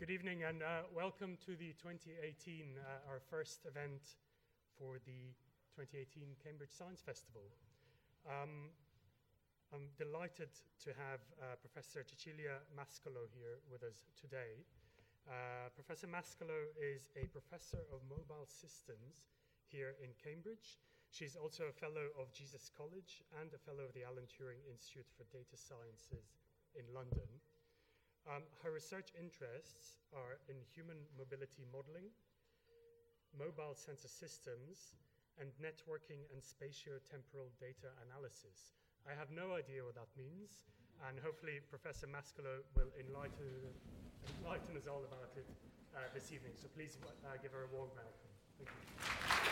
Good evening and uh, welcome to the 2018, uh, our first event for the 2018 Cambridge Science Festival. Um, I'm delighted to have uh, Professor Cecilia Mascolo here with us today. Uh, professor Mascolo is a professor of mobile systems here in Cambridge. She's also a fellow of Jesus College and a fellow of the Alan Turing Institute for Data Sciences in London. Um, her research interests are in human mobility modeling, mobile sensor systems, and networking and spatio-temporal data analysis. I have no idea what that means, and hopefully Professor Mascolo will enlighten, enlighten us all about it uh, this evening. So please uh, give her a warm welcome. Thank you.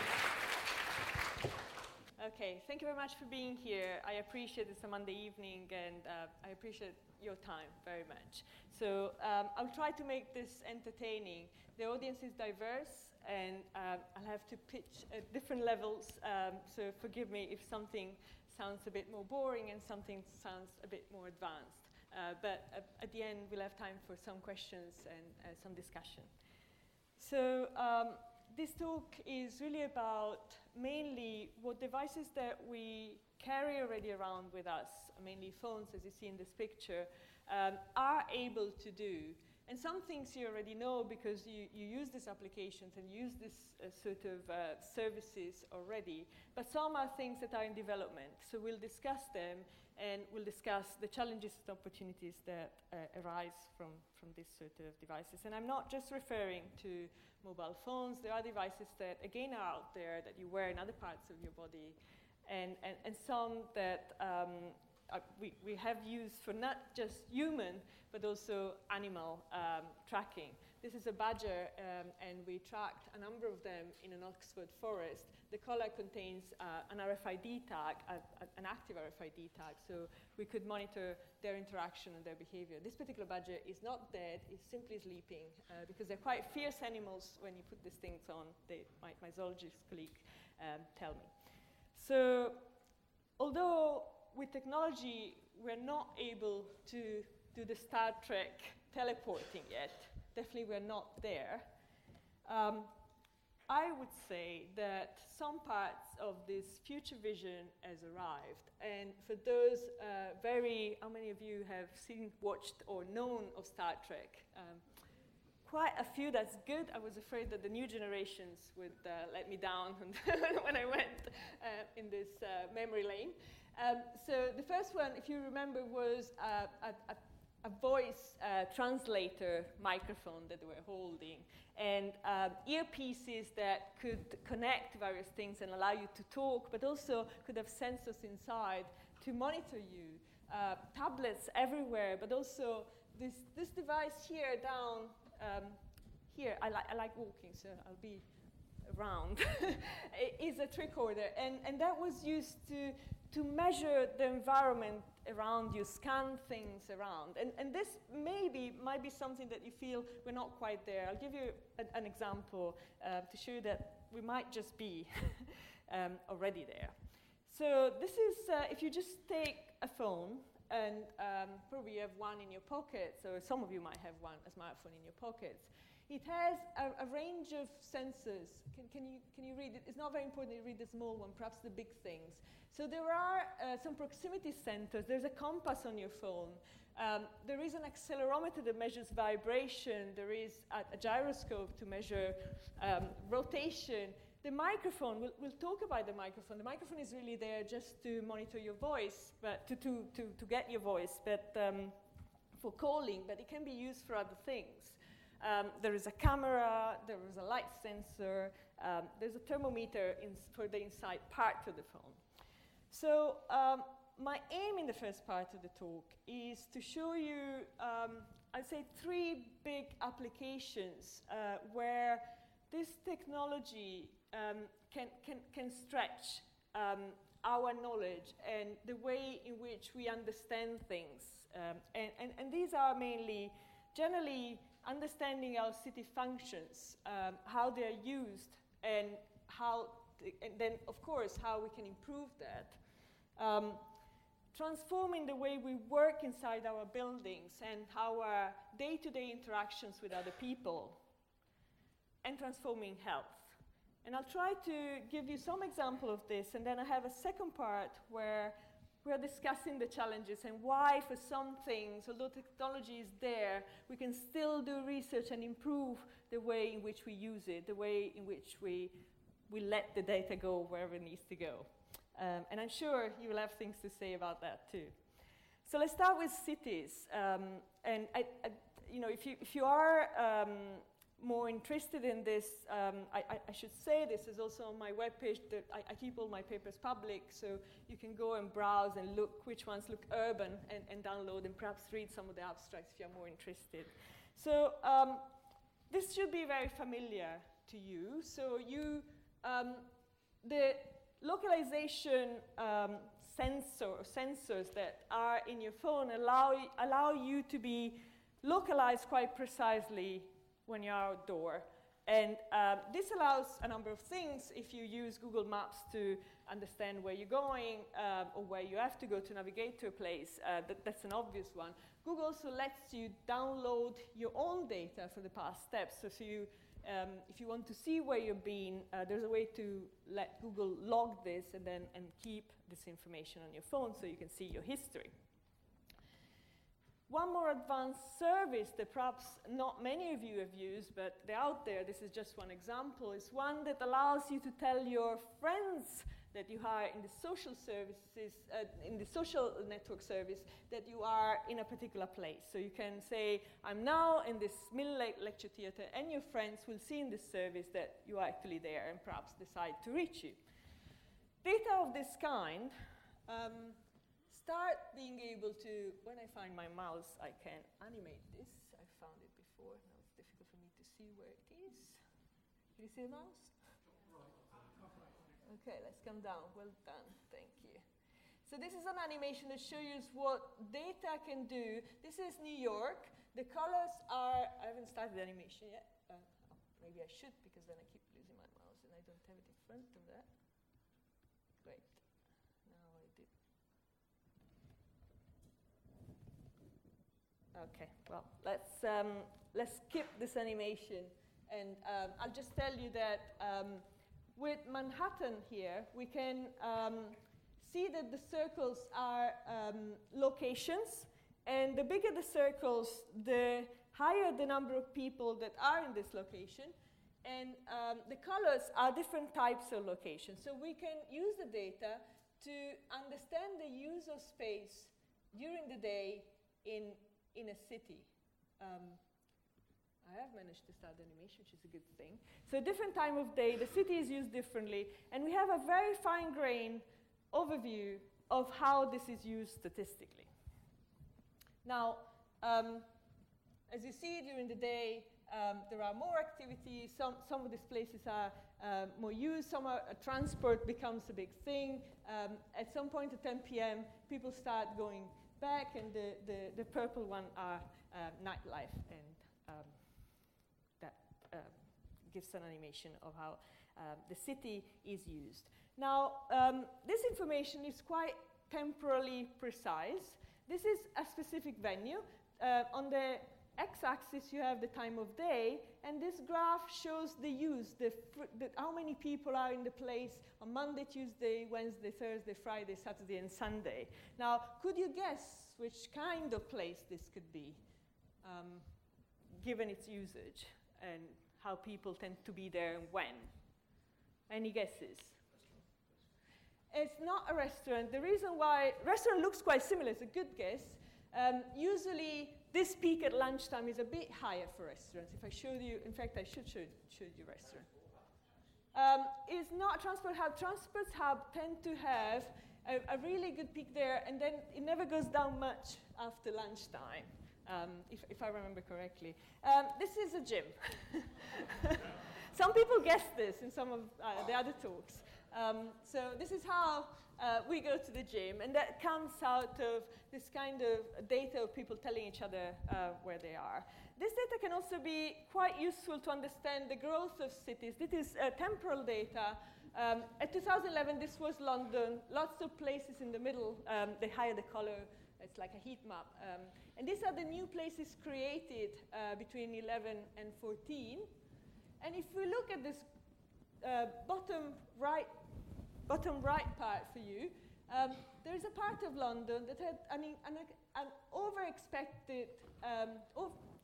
Okay, thank you very much for being here. I appreciate it's a Monday evening, and uh, I appreciate your time very much. So um, I'll try to make this entertaining. The audience is diverse, and um, I'll have to pitch at different levels, um, so forgive me if something sounds a bit more boring and something sounds a bit more advanced. Uh, but at, at, the end, we'll have time for some questions and uh, some discussion. So um, this talk is really about mainly what devices that we carry already around with us, mainly phones, as you see in this picture, um, are able to do. And some things you already know because you, you use these applications and use this uh, sort of uh, services already. But some are things that are in development. So we'll discuss them and we'll discuss the challenges and opportunities that uh, arise from, from these sort of devices. And I'm not just referring to mobile phones. There are devices that, again, are out there that you wear in other parts of your body and, and, and some that um, uh, we, we have used for not just human, but also animal um, tracking. This is a badger, um, and we tracked a number of them in an Oxford forest. The collar contains uh, an RFID tag, a, a, an active RFID tag, so we could monitor their interaction and their behavior. This particular badger is not dead, it's simply sleeping, uh, because they're quite fierce animals when you put these things on, they, my, my zoologist colleague um, tell me. So, although with technology we're not able to do the Star Trek teleporting yet, definitely we're not there, um, I would say that some parts of this future vision has arrived. And for those uh, very, how many of you have seen, watched, or known of Star Trek? Um, quite a few that's good. I was afraid that the new generations would uh, let me down when I went uh, in this uh, memory lane. Um, so the first one, if you remember, was uh, a, a, a, voice uh, translator microphone that were holding, and um, earpieces that could connect various things and allow you to talk, but also could have sensors inside to monitor you. Uh, tablets everywhere, but also this, this device here down um, here, I, li- I like walking, so I'll be around, is a tricorder. And, and that was used to, to measure the environment around you, scan things around. And, and this maybe might be something that you feel we're not quite there. I'll give you a, an example uh, to show you that we might just be um, already there. So this is, uh, if you just take a phone and um, probably you have one in your pocket, so some of you might have one, a smartphone in your pockets. It has a, a, range of sensors. Can, can, you, can you read it? It's not very important to read the small one, perhaps the big things. So there are uh, some proximity sensors. There's a compass on your phone. Um, there is an accelerometer that measures vibration. There is a, a gyroscope to measure um, rotation. The microphone, we'll, we'll, talk about the microphone. The microphone is really there just to monitor your voice, but to, to, to, to get your voice, but um, for calling, but it can be used for other things. Um, there is a camera, there is a light sensor, um, there's a thermometer in, for the inside part of the phone. So um, my aim in the first part of the talk is to show you, um, I'd say, three big applications uh, where this technology um, can, can, can stretch um, our knowledge and the way in which we understand things. Um, and, and, and, these are mainly, generally, understanding how city functions, um, how they're used, and how, and then, of course, how we can improve that. Um, transforming the way we work inside our buildings and our day to day interactions with other people, and transforming health. And I'll try to give you some example of this, and then I have a second part where we're discussing the challenges and why, for some things, although technology is there, we can still do research and improve the way in which we use it, the way in which we, we let the data go wherever it needs to go. Um, and I'm sure you will have things to say about that too. So let's start with cities. Um, and I, I, you know, if you, if you are um, more interested in this, um, I, I, should say this is also on my webpage that I, keep all my papers public, so you can go and browse and look which ones look urban and, and download and perhaps read some of the abstracts if you're more interested. So um, this should be very familiar to you. So you, um, the localization um, sensor, sensors that are in your phone allow, allow you to be localized quite precisely when you're outdoor. And um, this allows a number of things if you use Google Maps to understand where you're going um, or where you have to go to navigate to a place. Uh, that, that's an obvious one. Google also lets you download your own data for the past steps. So if you, um, if you want to see where you've been, uh, there's a way to let Google log this and then and keep this information on your phone so you can see your history. One more advanced service that perhaps not many of you have used, but they're out there, this is just one example, is one that allows you to tell your friends that you are in the social services, uh, in the social network service, that you are in a particular place. So you can say, I'm now in this Mill Lecture Theatre, and your friends will see in this service that you are actually there and perhaps decide to reach you. Data of this kind um, start being able to, when I find my mouse, I can animate this. I found it before. Now it's difficult for me to see where it is. Can you see the mouse? Okay, let's come down. Well done. Thank you. So this is an animation that shows you what data can do. This is New York. The colors are, I haven't started the animation yet. Uh, maybe I should because then I keep losing my mouse and I don't have it in front of that. Great. Now I did. Okay, well, let's, um, let's skip this animation. And um, I'll just tell you that um, with Manhattan here, we can um, see that the circles are um, locations. And the bigger the circles, the higher the number of people that are in this location. And um, the colors are different types of locations. So we can use the data to understand the use of space during the day in in a city. Um, I have managed to start animation, which is a good thing. So, a different time of day, the city is used differently, and we have a very fine grained overview of how this is used statistically. Now, um, as you see during the day, um, there are more activities. Some, some of these places are uh, more used. Some are, uh, transport becomes a big thing. Um, at some point at 10 p.m., people start going back, and the, the, the purple one are uh, nightlife, and um, uh, gives an animation of how um, the city is used. Now, um, this information is quite temporally precise. This is a specific venue. Uh, on the x-axis you have the time of day, and this graph shows the use, the, the, how many people are in the place on Monday, Tuesday, Wednesday, Thursday, Friday, Saturday, and Sunday. Now, could you guess which kind of place this could be, um, given its usage, and how people tend to be there and when? Any guesses? It's not a restaurant. The reason why restaurant looks quite similar, is a good guess. Um, usually, this peak at lunchtime is a bit higher for restaurants. If I showed you, in fact, I should show, show you restaurant. Um, it's not transport hub. Transport hub tend to have a, a, really good peak there, and then it never goes down much after lunchtime, um, if, if, I remember correctly. Um, this is a gym. some people guessed this in some of uh, the other talks. Um, so this is how uh, we go to the gym, and that comes out of this kind of data of people telling each other uh, where they are. This data can also be quite useful to understand the growth of cities. This is uh, temporal data Um, at 2011, this was London, lots of places in the middle. Um, they hide the color, it's like a heat map. And these are the new places created uh, between 11 and 14. And if we look at this uh, bottom right, bottom right part for you, um, there is a part of London that had an, an, an over-expected, um,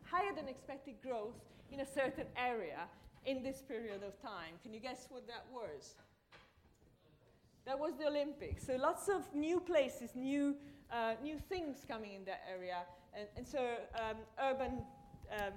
higher than expected growth in a certain area in this period of time. Can you guess what that was? That was the Olympics. So lots of new places, new, uh, new things coming in that area. And, and so um, urban um,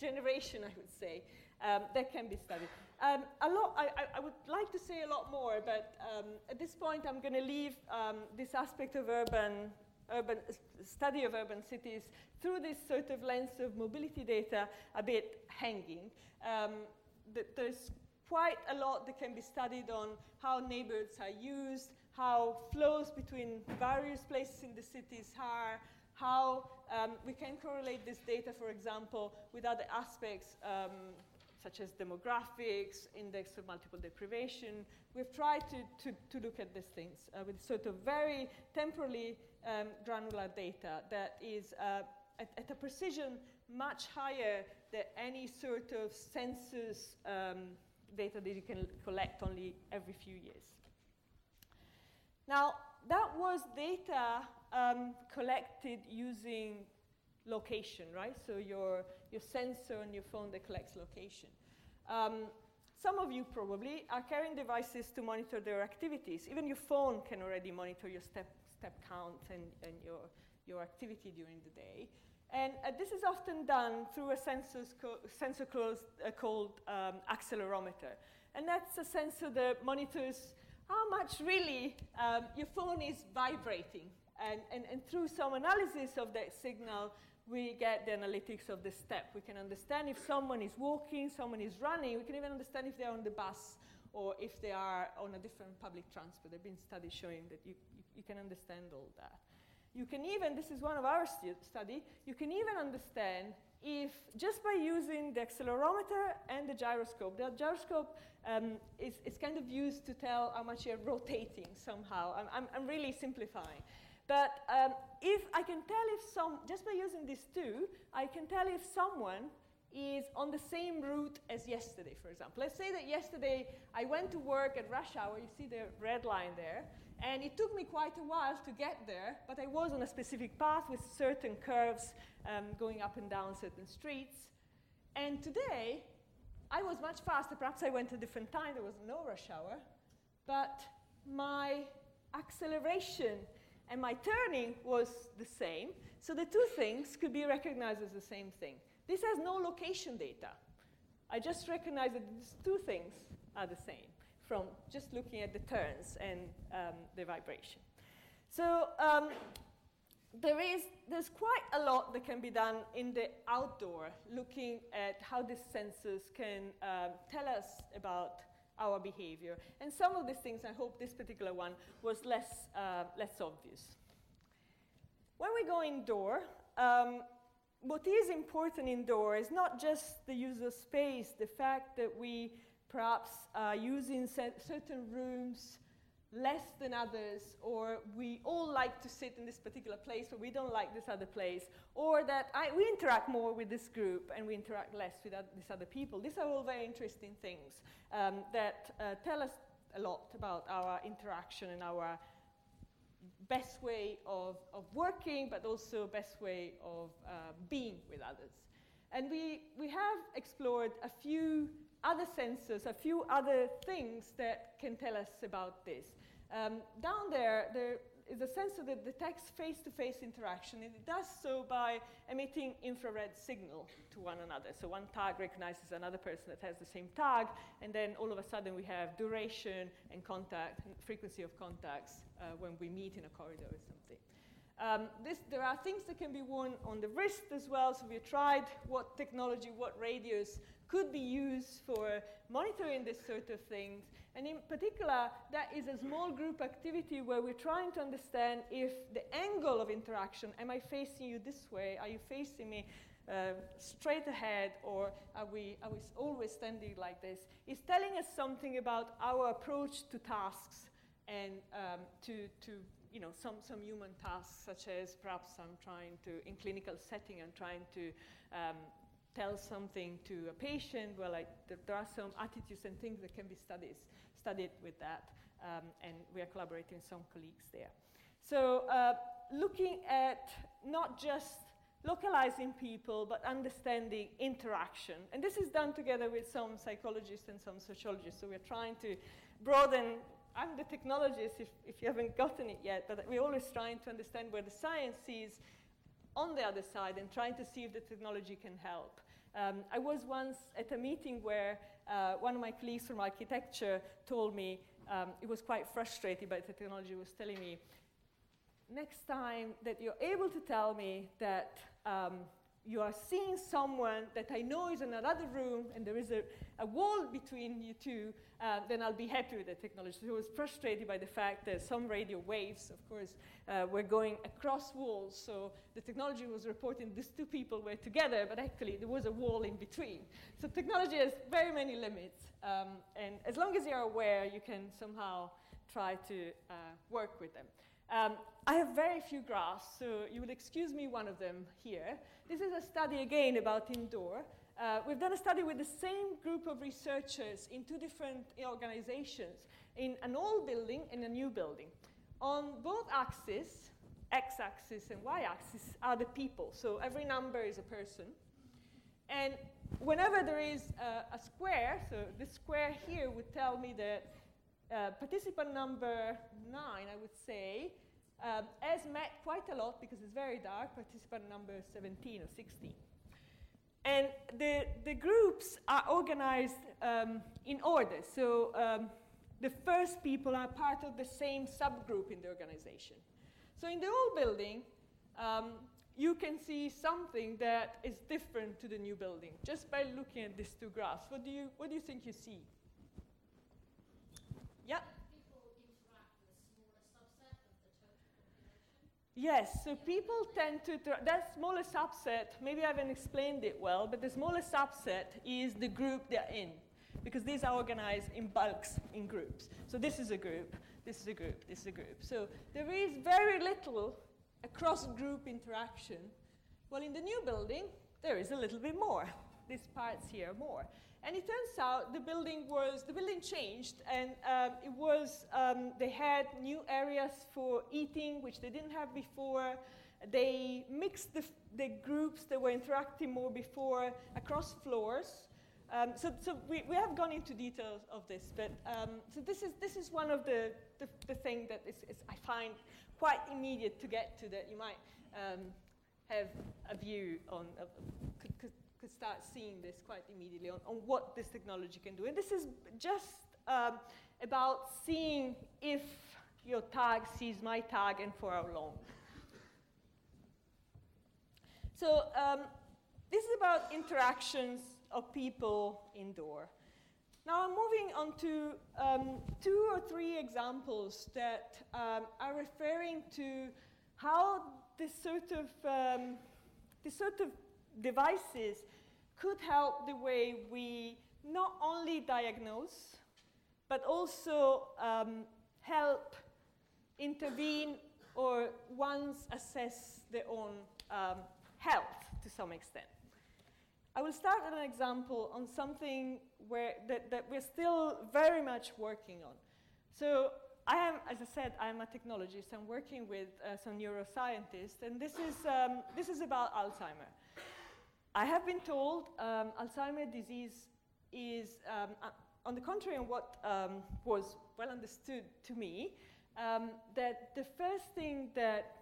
generation, I would say, um, that can be studied. Um, a lot, I, I, would like to say a lot more, but um, at this point I'm going to leave um, this aspect of urban, urban study of urban cities through this sort of lens of mobility data a bit hanging. Um, th there's quite a lot that can be studied on how neighborhoods are used, how flows between various places in the cities are, how um, we can correlate this data, for example, with other aspects um, such as demographics, index of multiple deprivation. We've tried to, to, to look at these things uh, with sort of very temporally um, granular data that is uh, at, at, a precision much higher than any sort of census um, data that you can collect only every few years. Now, that was data um, collected using location, right? So your, your sensor on your phone that collects location. Um, some of you probably are carrying devices to monitor their activities. Even your phone can already monitor your step, step count and, and your, your activity during the day. And uh, this is often done through a co sensor uh, called um, accelerometer. And that's a sensor that monitors how much really um, your phone is vibrating. And, and, and through some analysis of that signal, we get the analytics of the step. We can understand if someone is walking, someone is running. We can even understand if they're on the bus or if they are on a different public transport. There have been studies showing that you, you, you can understand all that. You can even, this is one of our stu study, you can even understand if just by using the accelerometer and the gyroscope, the gyroscope um, is, is kind of used to tell how much you're rotating somehow. I'm, I'm, I'm really simplifying. But um, if I can tell if some, just by using these two, I can tell if someone is on the same route as yesterday, for example. Let's say that yesterday I went to work at rush hour, you see the red line there, and it took me quite a while to get there, but I was on a specific path with certain curves um, going up and down certain streets. And today, I was much faster. Perhaps I went a different time, there was no rush hour, but my acceleration and my turning was the same. So the two things could be recognized as the same thing. This has no location data. I just recognize that these two things are the same from just looking at the turns and um, the vibration. So um, there is, there's quite a lot that can be done in the outdoor, looking at how these sensors can um, tell us about our behavior. And some of these things, I hope this particular one was less, uh, less obvious. When we go indoor, um, what is important indoor is not just the use of space, the fact that we perhaps are using certain rooms less than others, or we all like to sit in this particular place, but we don't like this other place, or that I, we interact more with this group and we interact less with these other people. These are all very interesting things um, that uh, tell us a lot about our interaction and our best way of, of working, but also best way of uh, being with others. And we, we have explored a few other sensors, a few other things that can tell us about this. Um, down there, there is a sensor that detects face-to-face -face interaction, and it does so by emitting infrared signal to one another. So one tag recognizes another person that has the same tag, and then all of a sudden we have duration and contact, and frequency of contacts uh, when we meet in a corridor or something. Um, this, there are things that can be worn on the wrist as well, so we tried what technology, what radios could be used for monitoring this sort of things. And in particular, that is a small group activity where we're trying to understand if the angle of interaction, am I facing you this way? Are you facing me? uh, straight ahead or are we, are we always standing like this, is telling us something about our approach to tasks and um, to, to you know, some, some human tasks, such as perhaps I'm trying to, in clinical setting, I'm trying to um, tell something to a patient. Well, I, there, there, are some attitudes and things that can be studied, studied with that, um, and we are collaborating with some colleagues there. So, uh, looking at not just localizing people, but understanding interaction. And this is done together with some psychologists and some sociologists. So we're trying to broaden. I'm the technologist, if, if you haven't gotten it yet, but we're always trying to understand where the science is on the other side and trying to see if the technology can help. Um, I was once at a meeting where uh, one of my colleagues from architecture told me um, it was quite frustrated by the technology, was telling me, next time that you're able to tell me that um, you are seeing someone that I know is in another room and there is a, a wall between you two, uh, then I'll be happy with the technology. So I was frustrated by the fact that some radio waves, of course, uh, were going across walls. So the technology was reporting these two people were together, but actually there was a wall in between. So technology has very many limits. Um, and as long as you're aware, you can somehow try to uh, work with them. Um, I have very few graphs, so you will excuse me one of them here. This is a study again about indoor. Uh, we've done a study with the same group of researchers in two different organizations, in an old building and a new building. On both axes, x-axis and y-axis, are the people. So every number is a person. And whenever there is a, a square, so this square here would tell me that uh, participant number nine, I would say, um, has met quite a lot because it's very dark, participant number 17 or 16. And the, the groups are organized um, in order. So um, the first people are part of the same subgroup in the organization. So in the old building, um, you can see something that is different to the new building just by looking at these two graphs. What do you, what do you think you see? Yeah. Yes, so people tend to, that smaller subset, maybe I haven't explained it well, but the smaller subset is the group they're in, because these are organized in bulks, in groups. So this is a group, this is a group, this is a group. So there is very little across group interaction. Well, in the new building, there is a little bit more. These parts here more. And it turns out the building was, the building changed and um, it was, um, they had new areas for eating, which they didn't have before. They mixed the, the groups that were interacting more before across floors. Um, so, so we, we have gone into details of this, but um, so this is, this is one of the, the, the thing that is, is, I find quite immediate to get to that you might um, have a view on, uh, could, could could start seeing this quite immediately on, on what this technology can do. And this is just um, about seeing if your tag sees my tag and for how long. So um, this is about interactions of people indoor. Now I'm moving on to um, two or three examples that um, are referring to how this sort of um, this sort of devices could help the way we not only diagnose, but also um, help intervene or once assess their own um, health to some extent. I will start with an example on something where that, that we're still very much working on. So I am, as I said, I'm a technologist. I'm working with uh, some neuroscientists, and this is, um, this is about Alzheimer. I have been told um, Alzheimer's disease is, um, uh, on the contrary of what um, was well understood to me, um, that the first thing that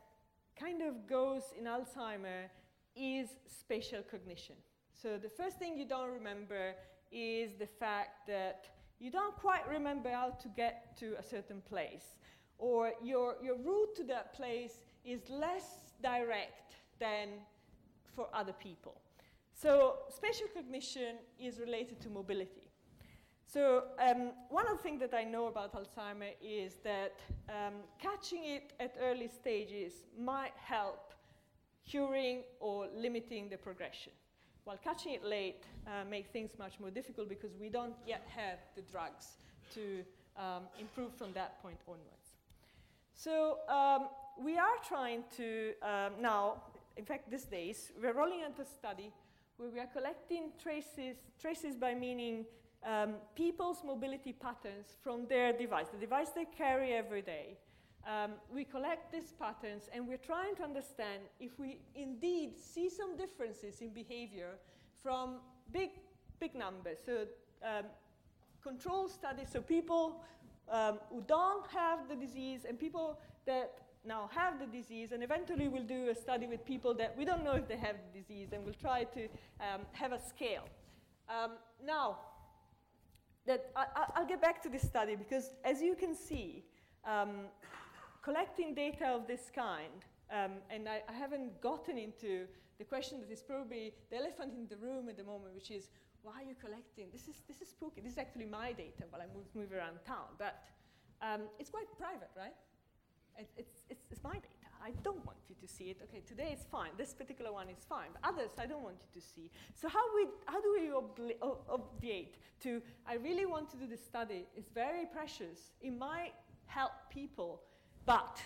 kind of goes in Alzheimer is spatial cognition. So the first thing you don't remember is the fact that you don't quite remember how to get to a certain place, or your, your route to that place is less direct than for other people. So spatial cognition is related to mobility. So um, one of the things that I know about Alzheimer is that um, catching it at early stages might help curing or limiting the progression. While catching it late uh, makes things much more difficult because we don't yet have the drugs to um, improve from that point onwards. So um, we are trying to um, now, in fact, these days, we're rolling out a study where we are collecting traces, traces by meaning um, people's mobility patterns from their device, the device they carry every day. Um, we collect these patterns and we're trying to understand if we indeed see some differences in behavior from big, big numbers. So, um, control studies, so people um, who don't have the disease and people that now have the disease, and eventually we'll do a study with people that we don't know if they have the disease, and we'll try to um, have a scale. Um, now, that I, will get back to this study because, as you can see, um, collecting data of this kind, um, and I, I, haven't gotten into the question that is probably the elephant in the room at the moment, which is why are you collecting? This is, this is spooky. This is actually my data while I move, move around town, but um, it's quite private, right? It, it's, it's, it's my data. I don't want you to see it. Okay, today it's fine. This particular one is fine. But others, I don't want you to see. So how, we, how do we obviate to, I really want to do this study. It's very precious. It might help people, but,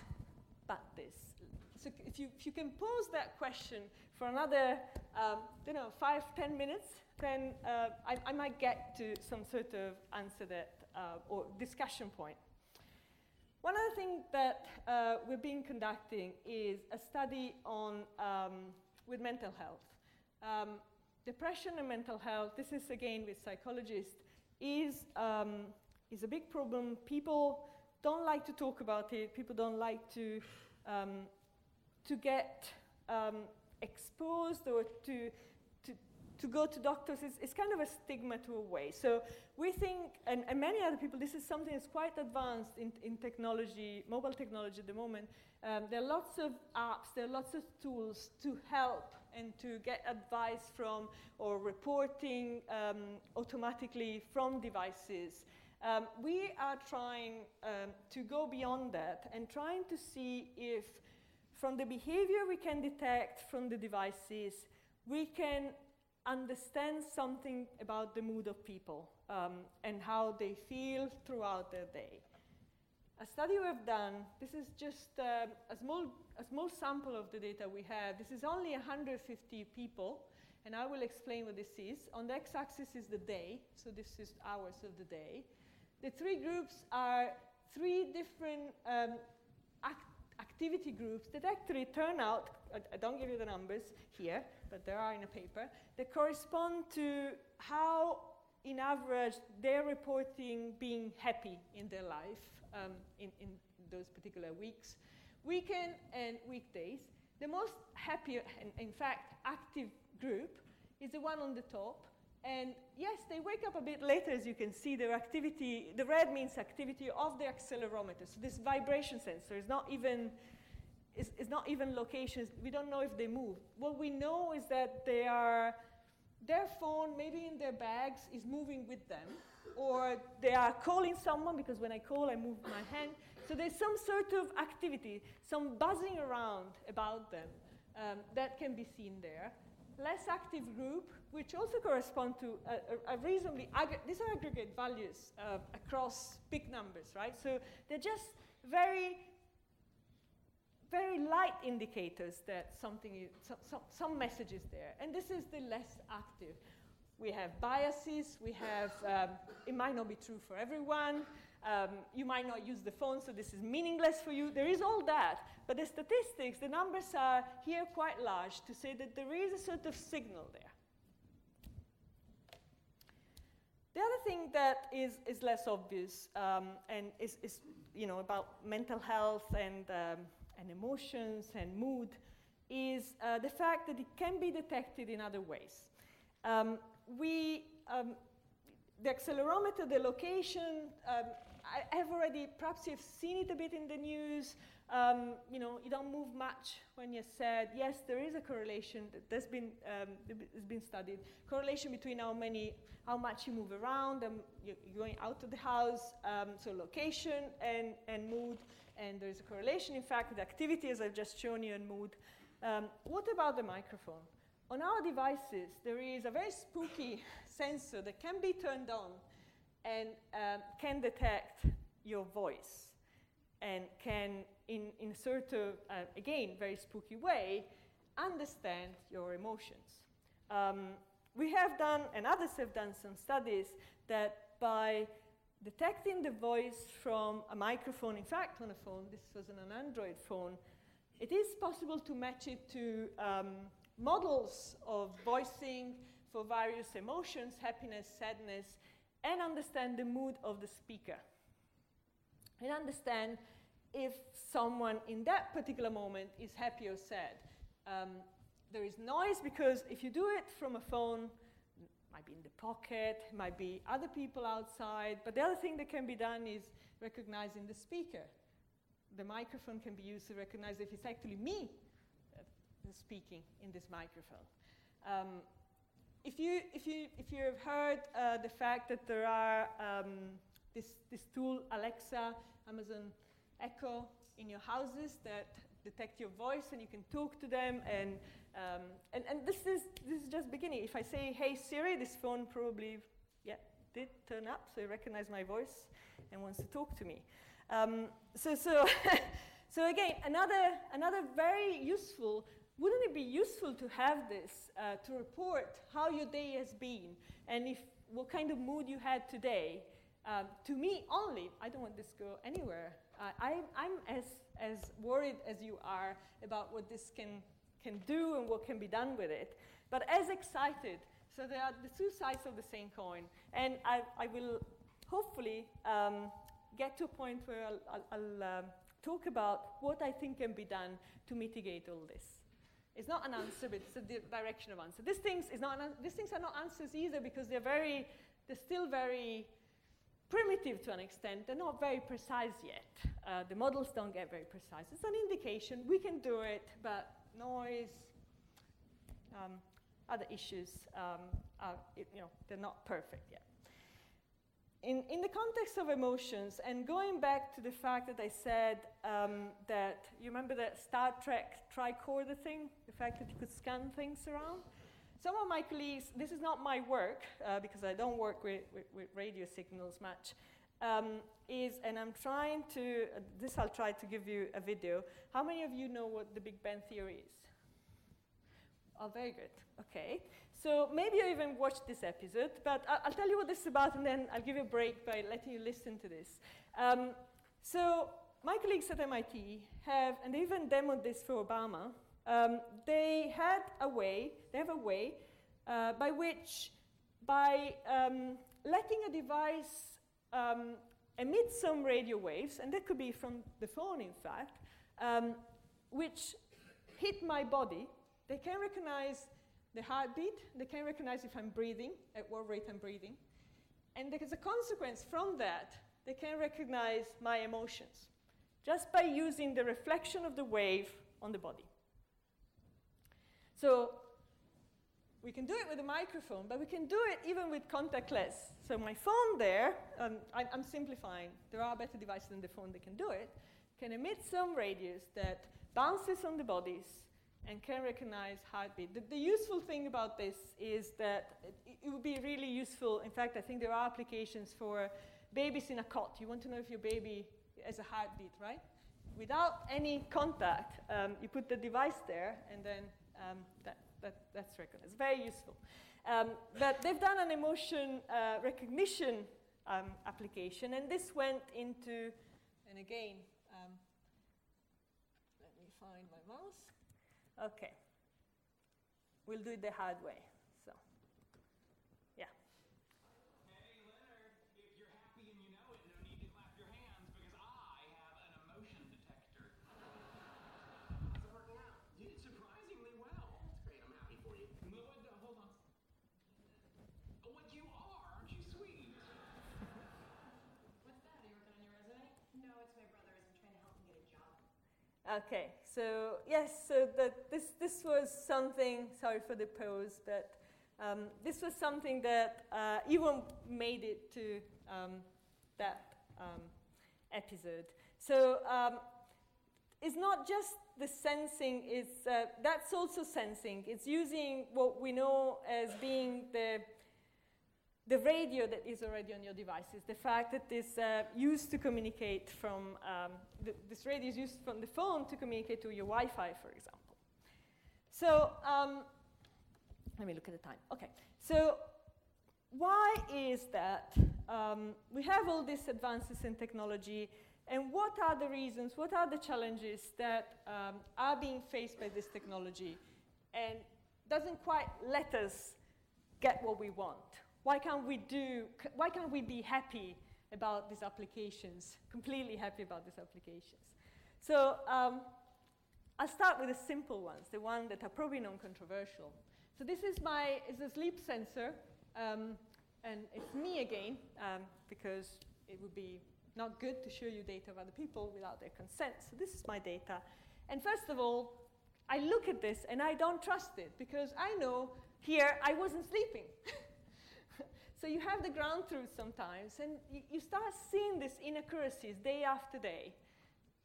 but this. So if you, if you can pose that question for another, um, you know, five, ten minutes, then uh, I, I, might get to some sort of answer that, uh, or discussion point. One other thing that uh, we've been conducting is a study on um, with mental health. Um, depression and mental health, this is again with psychologists, is, um, is a big problem. People don't like to talk about it. People don't like to, um, to get um, exposed or to to go to doctors is, is kind of a stigma to a way. So we think, and, and many other people, this is something that's quite advanced in, in technology, mobile technology at the moment. Um, there are lots of apps, there are lots of tools to help and to get advice from or reporting um, automatically from devices. Um, we are trying um, to go beyond that and trying to see if from the behavior we can detect from the devices, we can understand something about the mood of people um, and how they feel throughout their day. A study we've done, this is just uh, a, small, a small sample of the data we have. This is only 150 people, and I will explain what this is. On the x axis is the day, so this is hours of the day. The three groups are three different um, act activity groups that actually turn out, I don't give you the numbers here, but there are in a paper, that correspond to how, in average, they're reporting being happy in their life um, in, in those particular weeks. Weekend and weekdays. The most happy, and in fact, active group is the one on the top. And yes, they wake up a bit later, as you can see. Their activity, the red means activity of the accelerometer. So this vibration sensor is not even it's, it's not even locations. We don't know if they move. What we know is that they are, their phone, maybe in their bags, is moving with them. Or they are calling someone, because when I call, I move my hand. So there's some sort of activity, some buzzing around about them um, that can be seen there. Less active group, which also correspond to a, a, reasonably, these are aggregate values uh, across big numbers, right? So they're just very very light indicators that something is, some, some, some message is there. And this is the less active. We have biases, we have, um, it might not be true for everyone. Um, you might not use the phone, so this is meaningless for you. There is all that. But the statistics, the numbers are here quite large to say that there is a sort of signal there. The other thing that is, is less obvious um, and is, is, you know, about mental health and um, and emotions and mood is uh, the fact that it can be detected in other ways. Um, we, um, the accelerometer, the location, um, I have already, perhaps you've seen it a bit in the news. Um, you know, you don't move much when you're sad. Yes, there is a correlation that has been, um, has been studied. Correlation between how many, how much you move around, and you're going out of the house, um, so location and, and mood and there's a correlation, in fact, with activity, as I've just shown you, and mood. Um, what about the microphone? On our devices, there is a very spooky sensor that can be turned on and um, can detect your voice and can, in, in a sort of, uh, again, very spooky way, understand your emotions. Um, we have done, and others have done some studies that by detecting the voice from a microphone, in fact, on a phone, this was on an Android phone, it is possible to match it to um, models of voicing for various emotions, happiness, sadness, and understand the mood of the speaker. And understand if someone in that particular moment is happy or sad. Um, there is noise because if you do it from a phone, it might be in the pocket, it might be other people outside, but the other thing that can be done is recognizing the speaker. The microphone can be used to recognize if it's actually me uh, speaking in this microphone. Um, if you, if, you, if you have heard uh, the fact that there are um, this, this tool, Alexa, Amazon Echo, in your houses that detect your voice and you can talk to them and um, and, and this is this is just beginning. If I say, "Hey Siri," this phone probably, yeah, did turn up, so it recognized my voice and wants to talk to me. Um, so so so again, another another very useful. Wouldn't it be useful to have this uh, to report how your day has been and if what kind of mood you had today? Um, to me only, I don't want this to go anywhere. Uh, I, I'm as as worried as you are about what this can can do and what can be done with it, but as excited. So there are the two sides of the same coin. And I, I will hopefully um, get to a point where I'll, I'll, I'll um, talk about what I think can be done to mitigate all this. It's not an answer, but it's a di- direction of answer. These things, is not an, these things are not answers either because they're very, they're still very primitive to an extent. They're not very precise yet. Uh, the models don't get very precise. It's an indication. We can do it, but noise, um, other issues, um, are, you know, they're not perfect yet. In, in the context of emotions, and going back to the fact that I said um, that, you remember that Star Trek tricorder thing? The fact that you could scan things around? Some of my colleagues, this is not my work, uh, because I don't work with, with, with radio signals much, um, is, and I'm trying to, uh, this I'll try to give you a video. How many of you know what the Big Bang Theory is? Oh, very good. Okay. So maybe you even watched this episode, but I'll, I'll, tell you what this is about and then I'll give you a break by letting you listen to this. Um, so my colleagues at MIT have, and they even demoed this for Obama, um, they had a way, they have a way uh, by which, by um, letting a device um, emit some radio waves, and that could be from the phone, in fact, um, which hit my body. They can recognize the heartbeat, they can recognize if I'm breathing, at what rate I'm breathing. And as a consequence from that, they can recognize my emotions just by using the reflection of the wave on the body. So we can do it with a microphone, but we can do it even with contactless. So my phone there, um, I, am simplifying, there are better devices than the phone that can do it, can emit some radius that bounces on the bodies and can recognize heartbeat. The, the useful thing about this is that it, it, would be really useful. In fact, I think there are applications for babies in a cot. You want to know if your baby has a heartbeat, right? Without any contact, um, you put the device there, and then um, that that, that's recognized. Very useful. Um, but they've done an emotion uh, recognition um, application, and this went into, and again, um, let me find my mouse. Okay. We'll do it the hard way. Okay, so yes, so that this, this was something, sorry for the pose, but um, this was something that uh, even made it to um, that um, episode. So um, is not just the sensing, it's, uh, that's also sensing. It's using what we know as being the, the radio that is already on your devices. The fact that this uh, used to communicate from, um, th this radio is used from the phone to communicate to your Wi-Fi, for example. So, um, let me look at the time. Okay, so why is that um, we have all these advances in technology and what are the reasons, what are the challenges that um, are being faced by this technology and doesn't quite let us get what we want? Why can't we do, why can't we be happy about these applications, completely happy about these applications? So um, I'll start with the simple ones, the ones that are probably non-controversial. So this is my, is a sleep sensor, um, and it's me again, um, because it would be not good to show you data of other people without their consent. So this is my data. And first of all, I look at this and I don't trust it because I know here I wasn't sleeping. so you have the ground truth sometimes and you, you start seeing these inaccuracies day after day.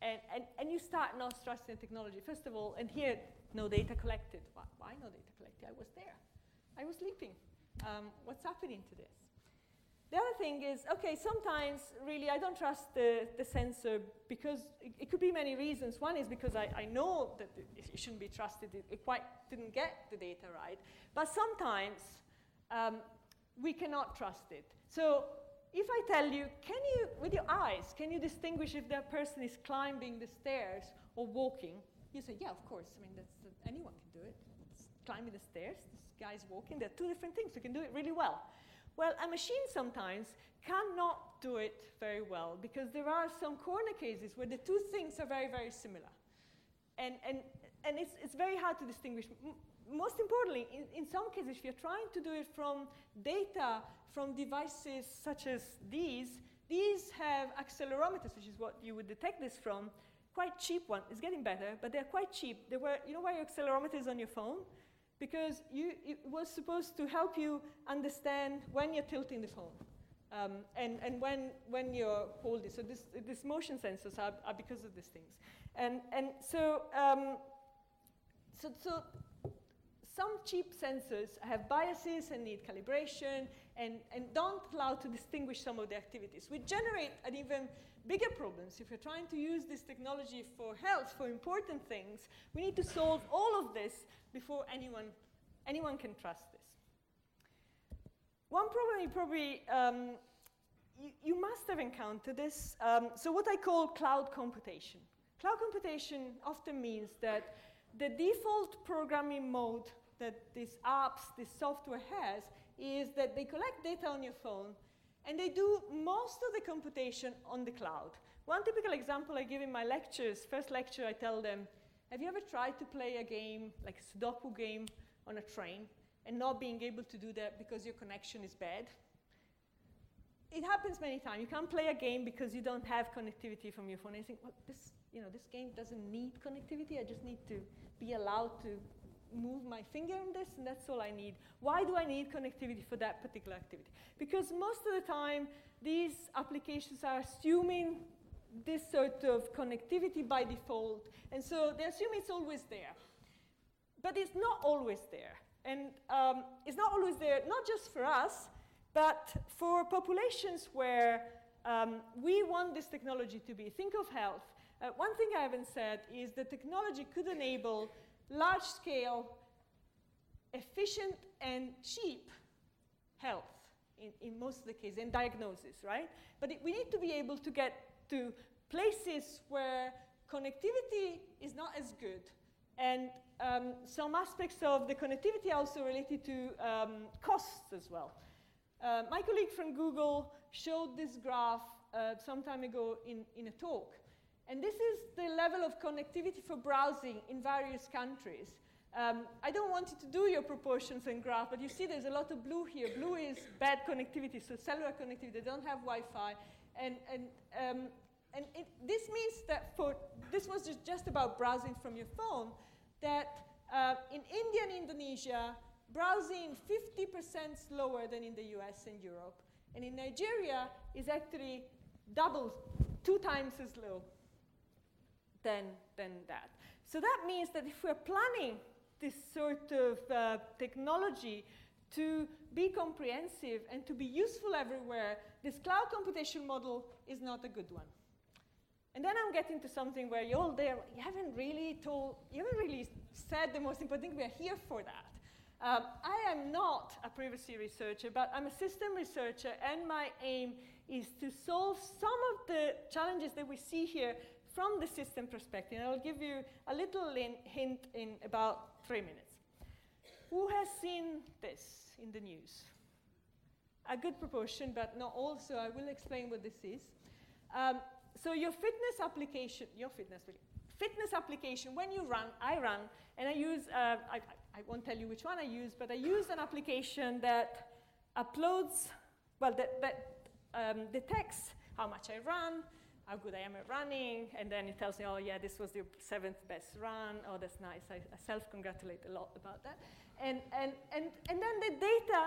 And, and, and you start not trusting the technology. First of all, and here, no data collected. Why, why no data collected? I was there. I was sleeping. Um, what's happening to this? The other thing is, okay, sometimes really I don't trust the, the sensor because it, it could be many reasons. One is because I, I know that it, it shouldn't be trusted, it, it, quite didn't get the data right. But sometimes um, we cannot trust it. So if I tell you, can you, with your eyes, can you distinguish if that person is climbing the stairs or walking? You say, yeah, of course. I mean, that's, uh, anyone can do it. It's climbing the stairs, this guy's walking. They're two different things. You can do it really well. Well, a machine sometimes cannot do it very well because there are some corner cases where the two things are very, very similar. And, and, and it's, it's very hard to distinguish. Most importantly, in, in some cases, if you're trying to do it from data from devices such as these, these have accelerometers, which is what you would detect this from, quite cheap one. It's getting better, but they're quite cheap. They were, you know why your accelerometer is on your phone? because you, it was supposed to help you understand when you're tilting the phone um, and, and when, when you're holding. So this, this motion sensors are, are because of these things. And, and so, um, so, so some cheap sensors have biases and need calibration and, and don't allow to distinguish some of the activities, which generate an even bigger problems. If you're trying to use this technology for health, for important things, we need to solve all of this before anyone, anyone can trust this. One problem you probably, um, you, you, must have encountered this. Um, so what I call cloud computation. Cloud computation often means that the default programming mode that these apps, this software has, is that they collect data on your phone and they do most of the computation on the cloud. One typical example I give in my lectures, first lecture I tell them, have you ever tried to play a game, like a Sudoku game, on a train, and not being able to do that because your connection is bad? It happens many times. You can't play a game because you don't have connectivity from your phone. And you think, well, this, you know, this game doesn't need connectivity. I just need to be allowed to move my finger on this, and that's all I need. Why do I need connectivity for that particular activity? Because most of the time, these applications are assuming this sort of connectivity by default, and so they assume it's always there. But it's not always there. And um, it's not always there, not just for us, but for populations where um, we want this technology to be. Think of health. Uh, one thing I haven't said is the technology could enable large scale, efficient, and cheap health in, in most of the cases, and diagnosis, right? But it, we need to be able to get to places where connectivity is not as good. And um, some aspects of the connectivity are also related to um, costs as well. Uh, my colleague from Google showed this graph uh, some time ago in, in a talk. And this is the level of connectivity for browsing in various countries. Um, I don't want you to do your proportions and graph, but you see there's a lot of blue here. Blue is bad connectivity, so cellular connectivity. They don't have Wi-Fi. And, and, um, and it, this means that for, this was just, just about browsing from your phone, that uh, in India and Indonesia, browsing 50% slower than in the US and Europe. And in Nigeria is actually double, two times as low than, than that. So that means that if we're planning this sort of uh, technology to be comprehensive and to be useful everywhere, this cloud computation model is not a good one. And then I'm getting to something where you're all there, you haven't really told, you haven't really said the most important thing, we're here for that. Um, I am not a privacy researcher, but I'm a system researcher, and my aim is to solve some of the challenges that we see here from the system perspective. And I'll give you a little hint in about three minutes. Who has seen this in the news? A good proportion, but not all, so I will explain what this is. Um, so your fitness application, your fitness really, fitness application, when you run, I run, and I use, uh, I, I won't tell you which one I use, but I use an application that uploads, well, that, that um, detects how much I run, how good I am at running, and then it tells me, oh yeah, this was the seventh best run. Oh, that's nice. I, I self-congratulate a lot about that. And, and, and, and then the data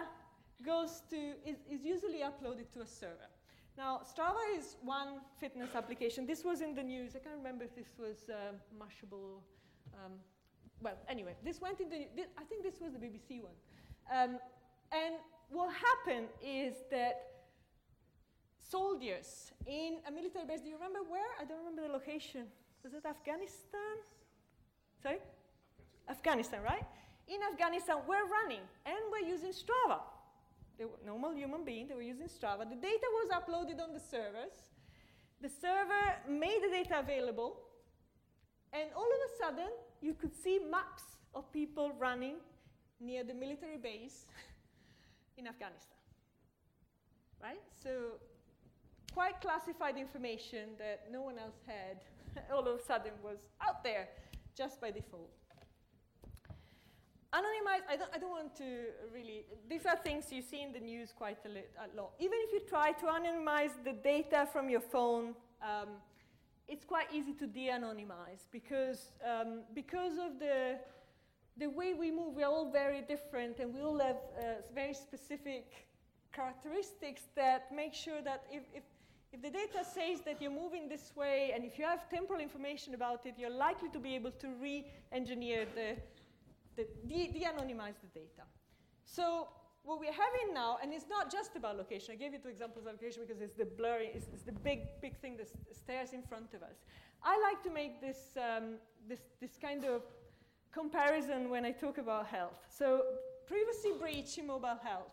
goes to, is, is usually uploaded to a server. Now, Strava is one fitness application. This was in the news. I can't remember if this was uh, Mashable. Um, well, anyway, this went in the, I think this was the BBC one. Um, and what happened is that soldiers in a military base, do you remember where? I don't remember the location. Was it Afghanistan? Sorry? Afghanistan, right? In Afghanistan, we're running and we're using Strava. They were normal human being, they were using Strava. The data was uploaded on the servers. The server made the data available, and all of a sudden, you could see maps of people running near the military base in Afghanistan. Right? So, quite classified information that no one else had all of a sudden was out there just by default. Anonymize, I don't, I don't want to really, these are things you see in the news quite a, li- a lot. Even if you try to anonymize the data from your phone, um, it's quite easy to de-anonymize because, um, because of the, the way we move, we're all very different and we all have uh, very specific characteristics that make sure that if, if, if the data says that you're moving this way and if you have temporal information about it, you're likely to be able to re-engineer the, the, de-anonymize the data. So what we're having now, and it's not just about location. I gave you two examples of location because it's the blurry, it's, it's the big, big thing that stares in front of us. I like to make this, um, this, this kind of comparison when I talk about health. So privacy breach in mobile health,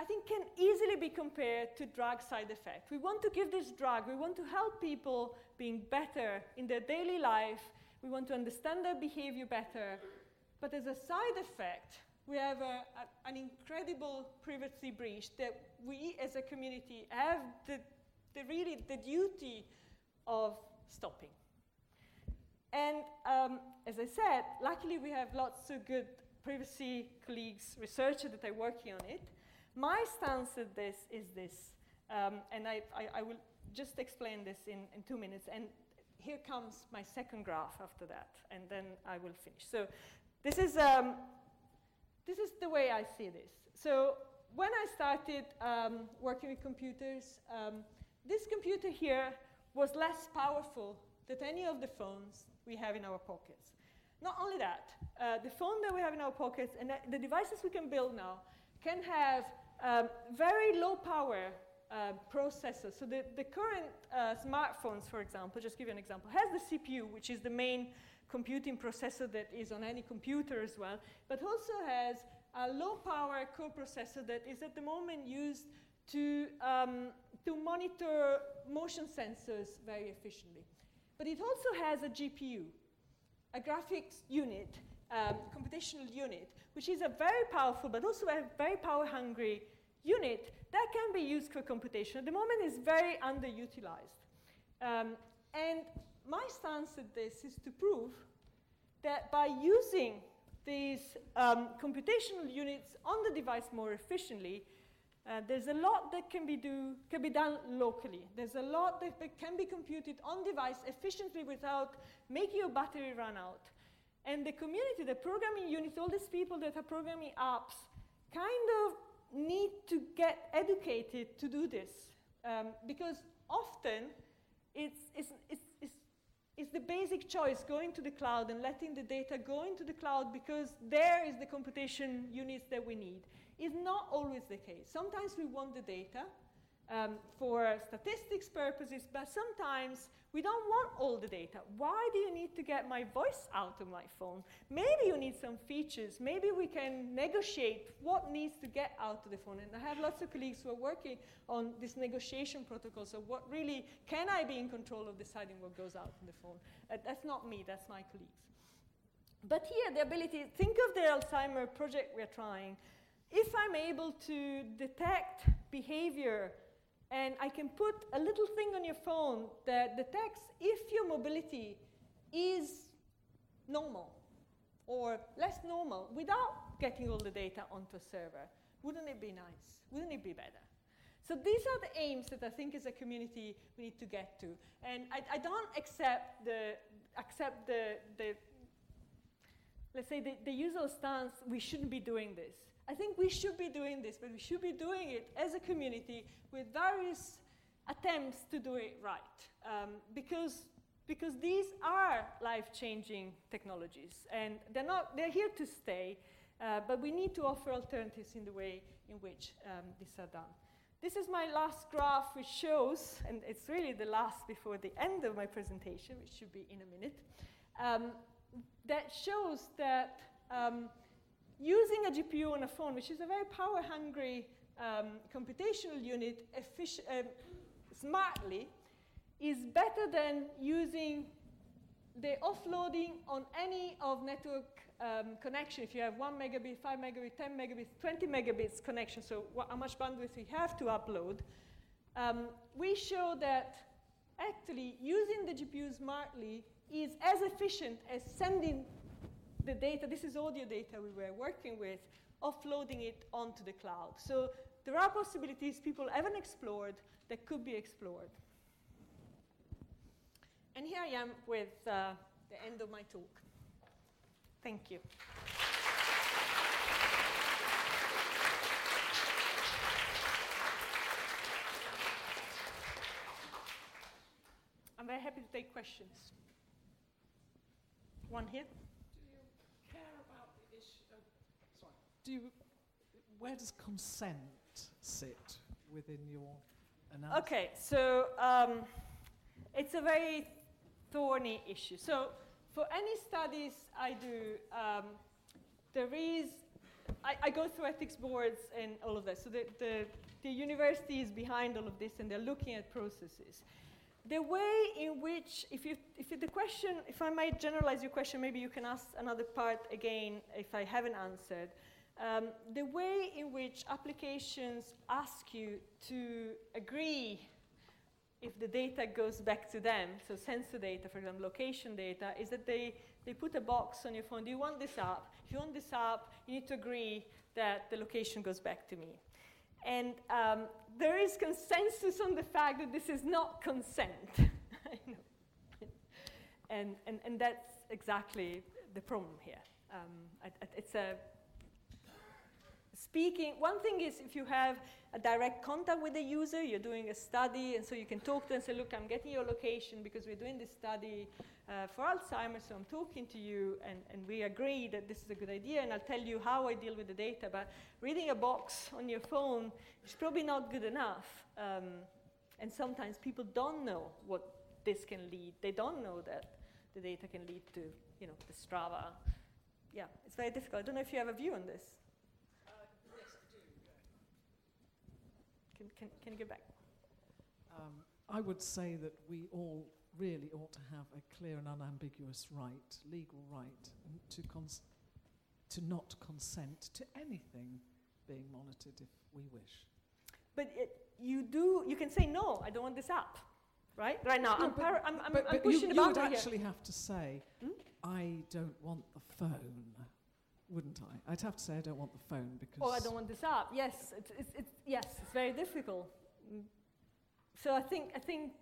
I think can easily be compared to drug side effect. We want to give this drug, we want to help people being better in their daily life we want to understand their behavior better. But as a side effect, we have a, a, an incredible privacy breach that we as a community have the, the really the duty of stopping. And um, as I said, luckily we have lots of good privacy colleagues, researchers that are working on it. My stance at this is this, um, and I, I, I, will just explain this in, in two minutes. And here comes my second graph after that, and then I will finish. So this is, um, this is the way I see this. So when I started um, working with computers, um, this computer here was less powerful than any of the phones we have in our pockets. Not only that, uh, the phone that we have in our pockets and the devices we can build now can have um, very low power uh, processors. So the, the current uh, smartphones, for example, just give you an example, has the CPU, which is the main computing processor that is on any computer as well, but also has a low power coprocessor that is at the moment used to, um, to monitor motion sensors very efficiently. But it also has a GPU, a graphics unit, um, computational unit, which is a very powerful but also a very power hungry unit that can be used for computation. At the moment, it's very underutilized. Um, and my stance at this is to prove that by using these um, computational units on the device more efficiently, uh, there's a lot that can be, do, can be done locally. There's a lot that, that can be computed on device efficiently without making your battery run out. And the community, the programming units, all these people that are programming apps, kind of need to get educated to do this um, because often it's, it's, it's, it's, is the basic choice going to the cloud and letting the data go into the cloud because there is the computation units that we need. Is not always the case. Sometimes we want the data um, for statistics purposes, but sometimes we don't want all the data. Why do you need to get my voice out of my phone? Maybe you need some features. Maybe we can negotiate what needs to get out of the phone. And I have lots of colleagues who are working on this negotiation protocol. So, what really can I be in control of deciding what goes out of the phone. Uh, that's not me, that's my colleagues. But here, the ability, think of the Alzheimer project we're trying. If I'm able to detect behavior and I can put a little thing on your phone that detects if your mobility is normal or less normal without getting all the data onto a server. Wouldn't it be nice? Wouldn't it be better? So these are the aims that I think as a community we need to get to. And I, I don't accept the, accept the, the let's say the, the usual stance, we shouldn't be doing this. I think we should be doing this, but we should be doing it as a community with various attempts to do it right. Um, because, because these are life-changing technologies, and they're, not, they're here to stay, uh, but we need to offer alternatives in the way in which um, these are done. This is my last graph, which shows, and it's really the last before the end of my presentation, which should be in a minute, um, that shows that um, using a GPU on a phone, which is a very power-hungry um, computational unit um, smartly, is better than using the offloading on any of network um, connection. If you have 1 megabit, 5 megabit, 10 megabits, 20 megabits connection, so how much bandwidth we have to upload, um, we show that actually using the GPU smartly is as efficient as sending the data, this is audio data we were working with, offloading it onto the cloud. So there are possibilities people haven't explored that could be explored. And here I am with uh, the end of my talk. Thank you. I'm very happy to take questions. One here. do you, where does consent sit within your analysis? Okay, so um, it's a very thorny issue. So for any studies I do, um, there is, I, I, go through ethics boards and all of that. So the, the, the university is behind all of this and they're looking at processes. The way in which, if, you, if the question, if I might generalize your question, maybe you can ask another part again if I haven't answered. Um, the way in which applications ask you to agree if the data goes back to them, so sensor data, for example, location data, is that they, they put a box on your phone. Do you want this app? If you want this app, you need to agree that the location goes back to me. And um, there is consensus on the fact that this is not consent. and, and, and that's exactly the problem here. Um, it's a speaking. One thing is if you have a direct contact with the user, you're doing a study, and so you can talk to them and say, look, I'm getting your location because we're doing this study uh, for Alzheimer's, so I'm talking to you, and, and we agree that this is a good idea, and I'll tell you how I deal with the data. But reading a box on your phone is probably not good enough. Um, and sometimes people don't know what this can lead. They don't know that the data can lead to, you know, the Strava. Yeah, it's very difficult. I don't know if you have a view on this. Can, can, can you get back? Um, I would say that we all really ought to have a clear and unambiguous right, legal right, to, cons- to not consent to anything being monitored if we wish. But it, you do, you can say, no, I don't want this app, right? Right now, no, I'm, par- I'm, I'm, but, I'm pushing you, you would actually here. have to say, hmm? I don't want the phone wouldn't I? I'd have to say I don't want the phone because. Oh, I don't want this app. Yes, it's, it's, it's yes, it's very difficult. Mm. So I think I think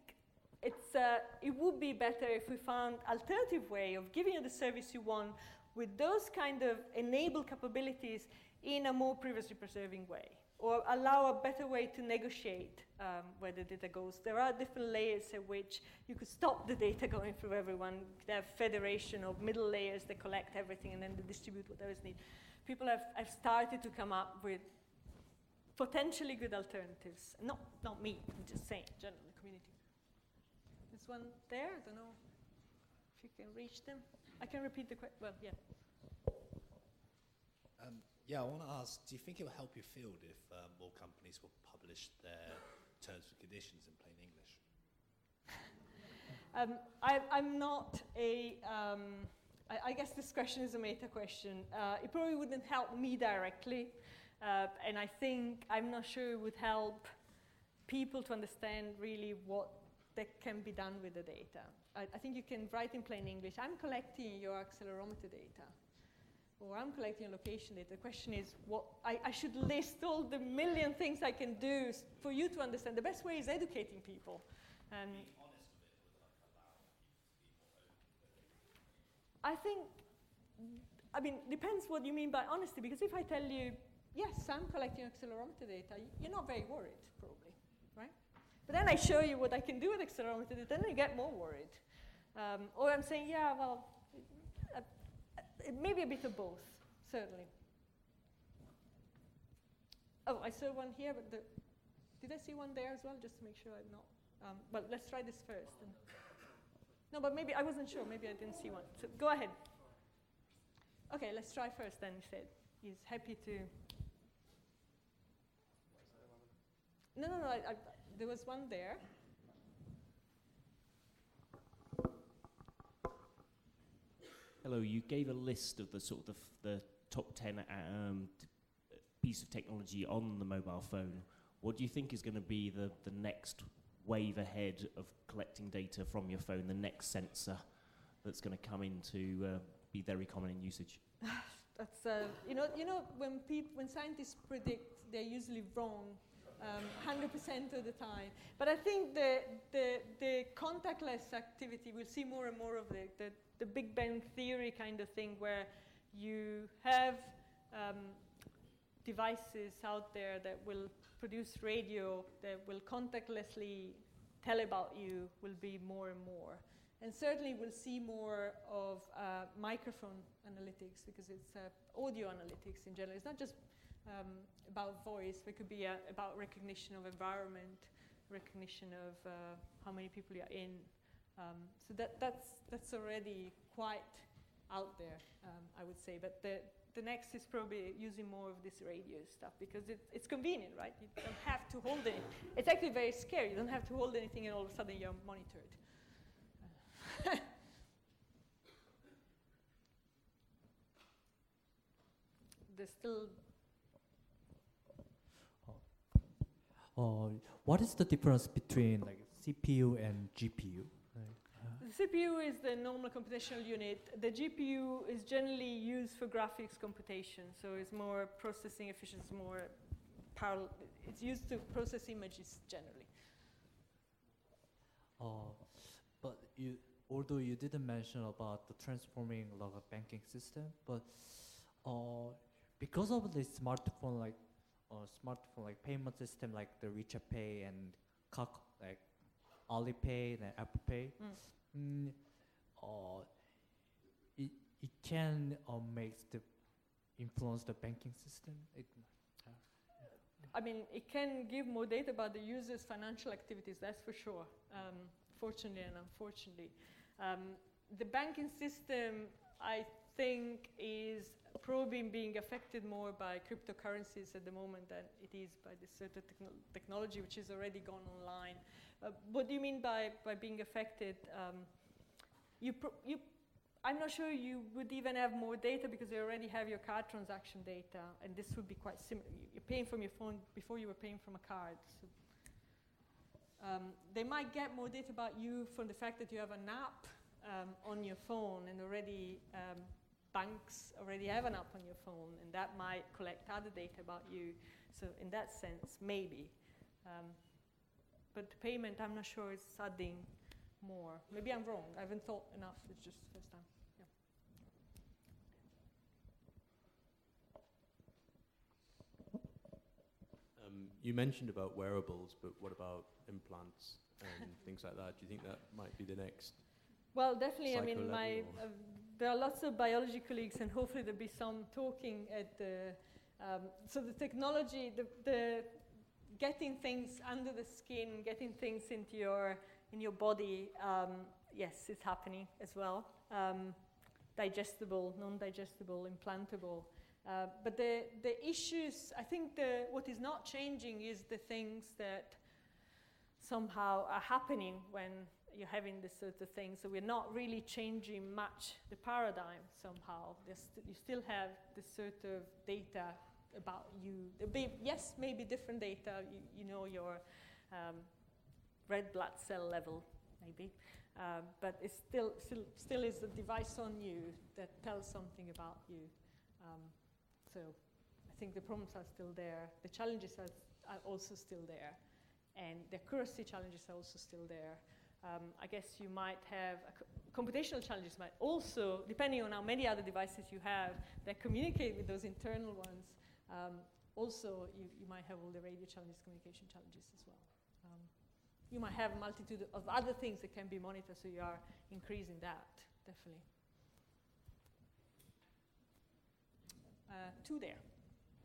it's uh, it would be better if we found alternative way of giving you the service you want with those kind of enable capabilities in a more privacy preserving way. Or allow a better way to negotiate um, where the data goes. There are different layers at which you could stop the data going through everyone. Could have federation of middle layers that collect everything and then they distribute whatever is needed. People have, have started to come up with potentially good alternatives. Not, not me, I'm just saying, general community. This one there, I don't know if you can reach them. I can repeat the question, well, yeah. Yeah, I want to ask, do you think it will help your field if uh, more companies will publish their terms and conditions in plain English? Um, I, I'm not a, um, I, I guess this question is a meta question. Uh, it probably wouldn't help me directly, uh, and I think, I'm not sure it would help people to understand really what that can be done with the data. I, I think you can write in plain English, I'm collecting your accelerometer data or I'm collecting location data. The question is, what I, I, should list all the million things I can do for you to understand. The best way is educating people. And I think, I mean, depends what you mean by honesty. Because if I tell you, yes, I'm collecting accelerometer data, you're not very worried, probably, right? But then I show you what I can do with accelerometer data, then you get more worried. Um, or I'm saying, yeah, well, maybe a bit of both, certainly. Oh, I saw one here, but the, did I see one there as well? Just to make sure I'm not. Um, but let's try this first. And no, but maybe I wasn't sure. Maybe I didn't see one. So go ahead. Okay, let's try first. Then he said he's happy to. No, no, no. I, I, there was one there. Hello, you gave a list of the sort of the top 10 um, piece of technology on the mobile phone. What do you think is going to be the, the next wave ahead of collecting data from your phone, the next sensor that's going to come in to uh, be very common in usage? that's, uh, you know, you know when, peop- when scientists predict, they're usually wrong um, 100% of the time. But I think the, the, the contactless activity, we'll see more and more of it, the, the Big Bang Theory kind of thing where you have um, devices out there that will produce radio, that will contactlessly tell about you, will be more and more. And certainly we'll see more of uh, microphone analytics because it's uh, audio analytics in general. It's not just um, about voice. It could be uh, about recognition of environment, recognition of uh, how many people you're in. Um, so that, that's, that's already quite out there, um, I would say. But the, the next is probably using more of this radio stuff because it, it's convenient, right? You don't have to hold it. It's actually very scary. You don't have to hold anything and all of a sudden you're monitored. There's still Uh, what is the difference between like CPU and GPU? The CPU is the normal computational unit. The GPU is generally used for graphics computation, so it's more processing efficiency, more parallel. It's used to process images generally. Uh, but you, although you didn't mention about the transforming like a banking system, but uh, because of the smartphone like uh, smartphone like payment system like the WeChat Pay and Kak like Alipay and Apple Pay, mm. Mm, uh, it it can uh, make the influence the banking system. It, uh, I mean, it can give more data about the user's financial activities. That's for sure. Um, fortunately and unfortunately, um, the banking system, I think, is probably being affected more by cryptocurrencies at the moment than it is by this certain techno technology which is already gone online. Uh, what do you mean by, by being affected? Um, you, you, I'm not sure you would even have more data because you already have your card transaction data, and this would be quite similar. You're paying from your phone before you were paying from a card. So, um, they might get more data about you from the fact that you have an app um, on your phone and already um, banks already have an app on your phone, and that might collect other data about you. So in that sense, maybe. Um, but payment, I'm not sure it's adding more. Maybe I'm wrong. I haven't thought enough. It's just the first time. you mentioned about wearables, but what about implants and things like that? Do you think that might be the next? Well, definitely. I mean, my uh, there are lots of biology colleagues, and hopefully there'll be some talking at the. Um, so the technology, the, the getting things under the skin, getting things into your in your body. Um, yes, it's happening as well. Um, digestible, non-digestible, implantable. Uh, but the the issues, I think, the what is not changing is the things that somehow are happening when you're having this sort of thing. So we're not really changing much the paradigm somehow. St- you still have this sort of data about you. Be- yes, maybe different data. You, you know your um, red blood cell level, maybe. Um, but it still, still, still is a device on you that tells something about you. Um, so I think the problems are still there. The challenges are, are also still there and the accuracy challenges are also still there. Um, I guess you might have co- computational challenges might also, depending on how many other devices you have that communicate with those internal ones. Um, also, you, you might have all the radio challenges, communication challenges as well. Um, you might have a multitude of other things that can be monitored, so you are increasing that definitely. Uh, two there.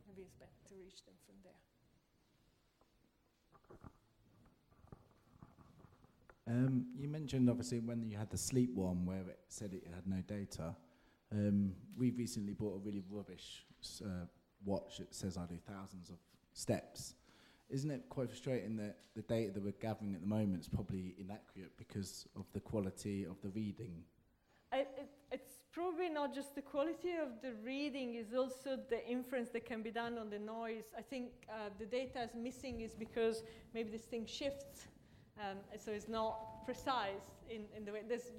Maybe it's better to reach them from there. Um, you mentioned obviously when you had the sleep one where it said it had no data. Um, we recently bought a really rubbish uh, watch that says I do thousands of steps. Isn't it quite frustrating that the data that we're gathering at the moment is probably inaccurate because of the quality of the reading? It, it's probably not just the quality of the reading, is also the inference that can be done on the noise. I think uh, the data is missing is because maybe this thing shifts, um, so it's not precise in, in the way. There's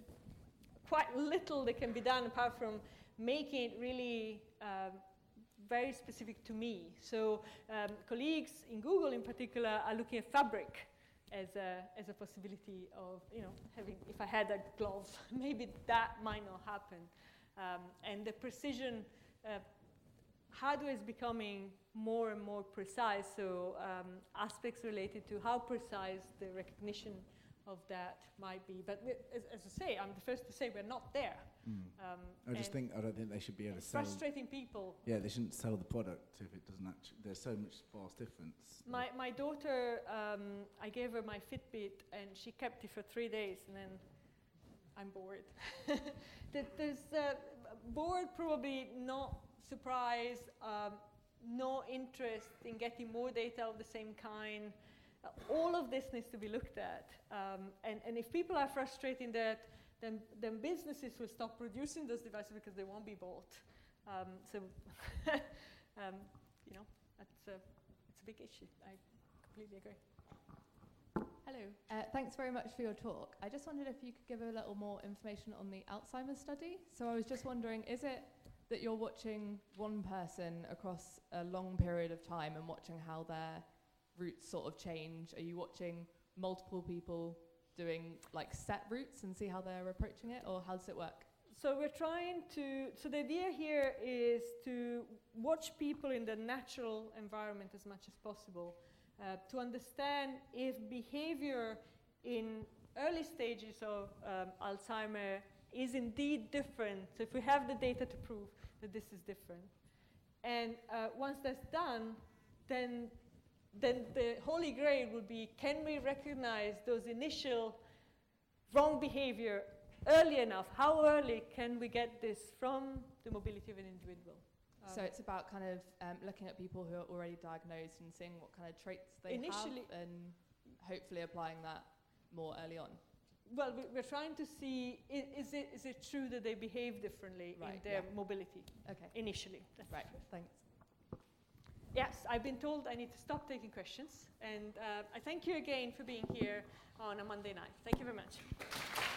quite little that can be done apart from making it really um, very specific to me. So um, colleagues in Google in particular are looking at fabric as a, as a possibility of, you know, having, if I had a glove, maybe that might not happen. Um, and the precision, uh, hardware is becoming more and more precise, so um, aspects related to how precise the recognition of that might be. But as, as I say, I'm the first to say we're not there. Um, I just think I don't think they should be able to sell. frustrating people. Yeah, they shouldn't sell the product if it doesn't actually. There's so much vast difference. My, my daughter, um, I gave her my Fitbit and she kept it for three days and then I'm bored. There's uh, bored, probably not surprised, um, no interest in getting more data of the same kind. All of this needs to be looked at. Um, and, and if people are frustrating that, then, then businesses will stop producing those devices because they won't be bought. Um, so, um, you know, that's a, it's a big issue. I completely agree. Hello. Uh, thanks very much for your talk. I just wondered if you could give a little more information on the Alzheimer's study. So I was just wondering, is it that you're watching one person across a long period of time and watching how their routes sort of change? Are you watching multiple people doing like set routes and see how they're approaching it, or how does it work? So we're trying to. So the idea here is to watch people in the natural environment as much as possible, uh, to understand if behavior in early stages of um, Alzheimer is indeed different. So if we have the data to prove that this is different, and uh, once that's done, then then the holy grail would be: can we recognize those initial wrong behavior early enough? How early can we get this from the mobility of an individual? so Um, it's about kind of um, looking at people who are already diagnosed and seeing what kind of traits they Initially- have, and hopefully applying that more early on. Well, we- we're trying to see is it, is it true that they behave differently in their yeah. mobility Okay. initially? That's Right. Thanks. Yes, I've been told I need to stop taking questions. And uh, I thank you again for being here on a Monday night. Thank you very much.